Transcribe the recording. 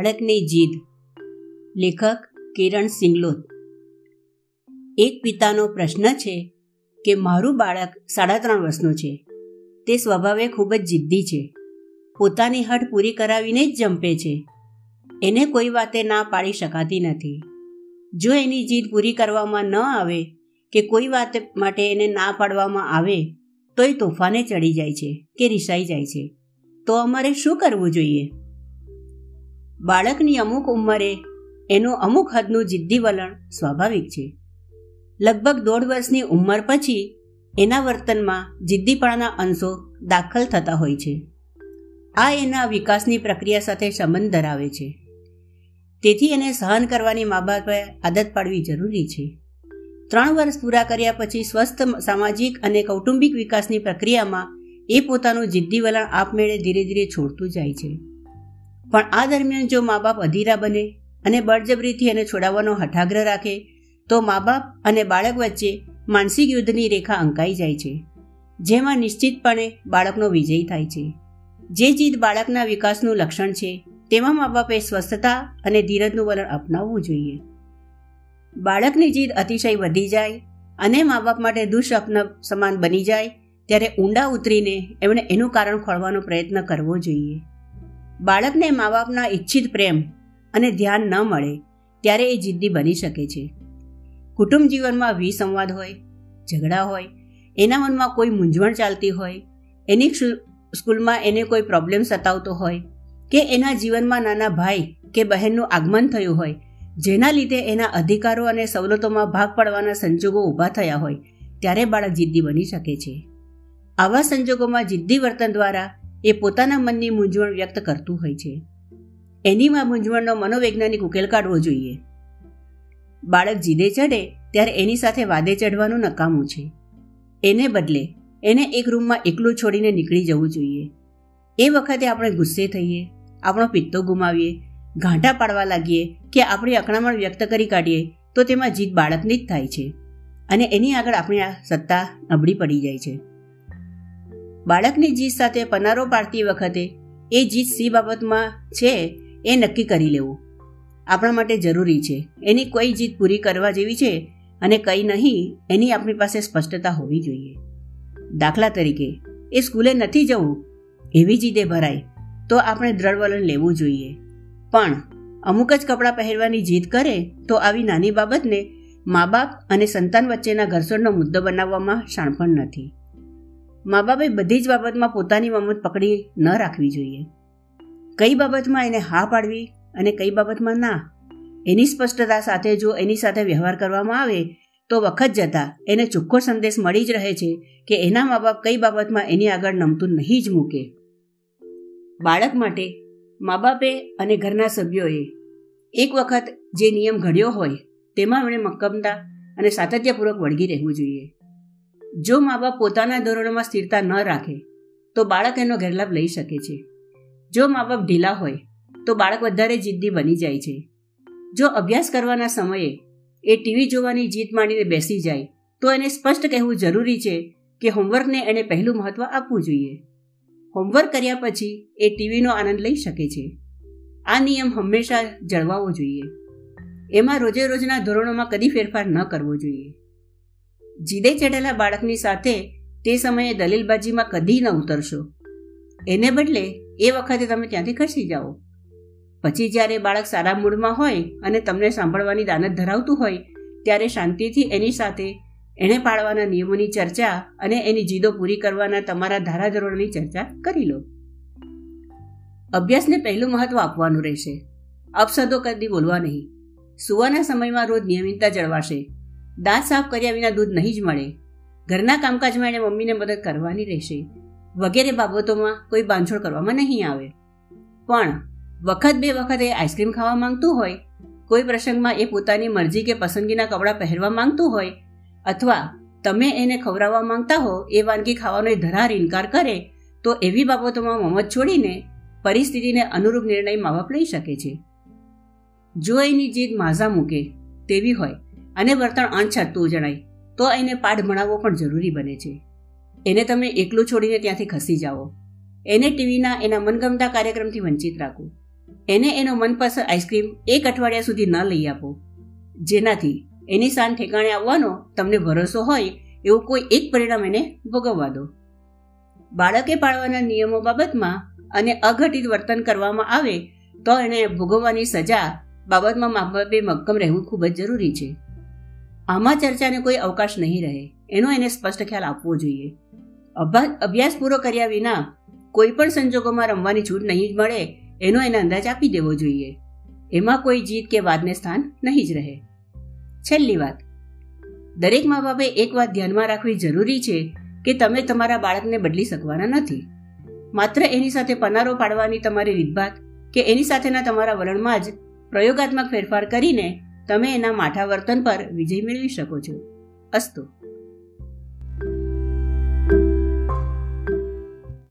બાળકની જીદ. લેખક કિરણ સિંગલોત. એક પિતાનો પ્રશ્ન છે કે મારું બાળક સાડા ત્રણ વર્ષનું છે. તે સ્વભાવે ખૂબ જ જિદ્દી છે. પોતાની હટ પૂરી કરાવીને જ જંપે છે. એને કોઈ વાતે ના પાડી શકાતી નથી. જો એની જીદ પૂરી કરવામાં ન આવે કે કોઈ વાત માટે એને ના પાડવામાં આવે તો એ તોફાને ચડી જાય છે કે રિસાઈ જાય છે. તો અમારે શું કરવું જોઈએ? બાળકની અમુક ઉંમરે એનું અમુક હદનું જિદ્દી વલણ સ્વાભાવિક છે. લગભગ દોઢ વર્ષની ઉંમર પછી એના વર્તનમાં જિદ્દીપણાના અંશો દાખલ થતા હોય છે. આ એના વિકાસની પ્રક્રિયા સાથે સંબંધ ધરાવે છે. તેથી એને સહન કરવાની મા બાપે આદત પાડવી જરૂરી છે. ત્રણ વર્ષ પૂરા કર્યા પછી સ્વસ્થ સામાજિક અને કૌટુંબિક વિકાસની પ્રક્રિયામાં એ પોતાનું જિદ્દી વલણ આપમેળે ધીરે ધીરે છોડતું જાય છે. પણ આ દરમિયાન જો મા બાપ અધીરા બને અને બળજબરીથી એને છોડાવવાનો હઠાગ્રહ રાખે, તો મા બાપ અને બાળક વચ્ચે માનસિક યુદ્ધની રેખા અંકાઈ જાય છે, જેમાં નિશ્ચિતપણે બાળકનો વિજય થાય છે. જે જીદ બાળકના વિકાસનું લક્ષણ છે, તેમાં મા બાપે સ્વસ્થતા અને ધીરજનું વલણ અપનાવવું જોઈએ. બાળકની જીદ અતિશય વધી જાય અને મા બાપ માટે દુઃસ્વપ્ન સમાન બની જાય, ત્યારે ઊંડા ઉતરીને એમણે એનું કારણ ખોળવાનો પ્રયત્ન કરવો જોઈએ. બાળકને મા બાપના ઈચ્છિત પ્રેમ અને ધ્યાન ન મળે ત્યારે એ જિદ્દી બની શકે છે. કુટુંબ જીવનમાં વિસંવાદ હોય, ઝઘડા હોય, એના મનમાં કોઈ મૂંઝવણ ચાલતી હોય, એની સ્કૂલમાં એને કોઈ પ્રોબ્લેમ સતાવતો હોય કે એના જીવનમાં નાના ભાઈ કે બહેનનું આગમન થયું હોય, જેના લીધે એના અધિકારો અને સવલતોમાં ભાગ પડવાના સંજોગો ઊભા થયા હોય, ત્યારે બાળક જિદ્દી બની શકે છે. આવા સંજોગોમાં જિદ્દી વર્તન દ્વારા એ પોતાના મનની મૂંઝવણ વ્યક્ત કરતું હોય છે. એનીમાં મૂંઝવણનો મનોવૈજ્ઞાનિક ઉકેલ કાઢવો જોઈએ. બાળક જીદે ચડે ત્યારે એની સાથે વાદે ચઢવાનું નકામું છે. એને બદલે એને એક રૂમમાં એકલું છોડીને નીકળી જવું જોઈએ. એ વખતે આપણે ગુસ્સે થઈએ, આપણો પિત્તો ગુમાવીએ ઘાંટા પાડવા લાગીએ કે આપણી અકળામણ વ્યક્ત કરી કાઢીએ તો તેમાં જીત બાળકની જ થાય છે. અને એની આગળ આપણી આ સત્તા નબળી પડી જાય છે. બાળકની જીત સાથે પનારો પાડતી વખતે એ જીત સી બાબતમાં છે એ નક્કી કરી લેવું. આપણા માટે જરૂરી છે. એની કઈ જીત પૂરી કરવા જેવી છે અને કઈ નહીં, એની આપણી પાસે સ્પષ્ટતા હોવી જોઈએ. દાખલા તરીકે, એ સ્કૂલે નથી જવું, એવી જીદે ભરાય, તો આપણે દ્રઢ વલણ લેવું જોઈએ. પણ, અમુક જ કપડાં પહેરવાની જીદ કરે, તો આવી નાની બાબતને મા બાપ અને સંતાન વચ્ચેના ઘર્ષણનો મુદ્દો બનાવવામાં શાણપણ નથી. મા બાપે બધી જ બાબતમાં પોતાની મમત પકડી ન રાખવી જોઈએ. કઈ બાબતમાં એને હા પાડવી અને કઈ બાબતમાં ના? એની સ્પષ્ટતા સાથે જો એની સાથે વ્યવહાર કરવામાં આવે, તો વખત જતાં એને ચોખ્ખો સંદેશ મળી જ રહે છે કે એના મા બાપ કઈ બાબતમાં એની આગળ નમતું નહીં જ મૂકે. બાળક માટે મા બાપે અને ઘરના સભ્યોએ એક વખત જે નિયમ ઘડ્યો હોય, તેમાં એમણે મક્કમતા અને સાતત્યપૂર્વક વળગી રહેવું જોઈએ. જો મા બાપ પોતાના ધોરણોમાં સ્થિરતા ન રાખે, તો બાળક એનો ગેરલાભ લઈ શકે છે. જો મા બાપ ઢીલા હોય, તો બાળક વધારે જિદ્દી બની જાય છે. જો અભ્યાસ કરવાના સમયે એ ટીવી જોવાની જીત માંડીને બેસી જાય, તો એને સ્પષ્ટ કહેવું જરૂરી છે કે હોમવર્કને એને પહેલું મહત્વ આપવું જોઈએ. હોમવર્ક કર્યા પછી એ ટીવીનો આનંદ લઈ શકે છે. આ નિયમ હંમેશા જળવાવો જોઈએ. એમાં રોજે રોજના ધોરણોમાં કદી ફેરફાર ન કરવો જોઈએ. જીદે ચડેલા બાળકની સાથે તે સમયે દલીલબાજીમાં કદી ન ઉતરશો. એને બદલે એ વખતે તમે ત્યાંથી ખસી જાઓ. પછી જ્યારે બાળક સારા મૂડમાં હોય અને તમને સાંભળવાની દાનત ધરાવતું હોય, ત્યારે શાંતિથી એની સાથે એણે પાળવાના નિયમોની ચર્ચા અને એની જીદો પૂરી કરવાના તમારા ધારાધોરણની ચર્ચા કરી લો. અભ્યાસને પહેલું મહત્વ આપવાનું રહેશે. અપશબ્દો કદી બોલવા નહીં. સુવાના સમયમાં રોજ નિયમિતતા જળવાશે. દાંત સાફ કર્યા વિના દૂધ નહીં જ મળે. ઘરના કામકાજમાં એણે મમ્મીને મદદ કરવાની રહેશે. વગેરે બાબતોમાં કોઈ બાંધછોડ કરવામાં નહીં આવે. પણ વખત બે વખત એ આઈસ્ક્રીમ ખાવા માંગતું હોય, કોઈ પ્રસંગમાં એ પોતાની મરજી કે પસંદગીના કપડાં પહેરવા માંગતું હોય, અથવા તમે એને ખવડાવવા માંગતા હો, એ વાનગી ખાવાનો ધરાર ઇનકાર કરે, તો એવી બાબતોમાં મમત છોડીને પરિસ્થિતિને અનુરૂપ નિર્ણય મા બાપ લઈ શકે છે. જો એની જીદ માઝા મૂકે, તેવી હોય અને વર્તન અણછાતું જણાય, તો એને પાઠ ભણાવવો પણ જરૂરી બને છે. એને તમે એકલું છોડીને ત્યાંથી ખસી જાઓ. એને ટીવીના એના મનગમતા કાર્યક્રમથી વંચિત રાખો. એને એનો મનપસંદ આઈસ્ક્રીમ એક અઠવાડિયા સુધી ન લઈ આપો. જેનાથી એની શાન ઠેકાણે આવવાનો તમને ભરોસો હોય, એવું કોઈ એક પરિણામ એને ભોગવવા દો. બાળકે પાળવાના નિયમો બાબતમાં અને અઘટિત વર્તન કરવામાં આવે, તો એને ભોગવવાની સજા બાબતમાં મા બાપે મક્કમ રહેવું ખૂબ જ જરૂરી છે. આમાં ચર્ચાને કોઈ અવકાશ નહીં રહે. એનો એને સ્પષ્ટ ખ્યાલ આપવો જોઈએ. અભ્યાસ પૂરો કર્યા વિના કોઈ પણ સંજોગોમાં રમવાની છૂટ નહીં જ મળે, એનો એને અંદાજ આપી દેવો જોઈએ. એમાં કોઈ જીત કે વાદને સ્થાન નહીં જ રહે. છેલ્લી વાત. દરેક મા બાપે એક વાત ધ્યાનમાં રાખવી જરૂરી છે કે તમે તમારા બાળકને બદલી શકવાના નથી. માત્ર એની સાથે પનારો પાડવાની તમારી રીતભાત કે એની સાથેના તમારા વલણમાં જ પ્રયોગાત્મક ફેરફાર કરીને તમે એના માઠા વર્તન પર વિજય મેળવી શકો છો. અસ્તુ.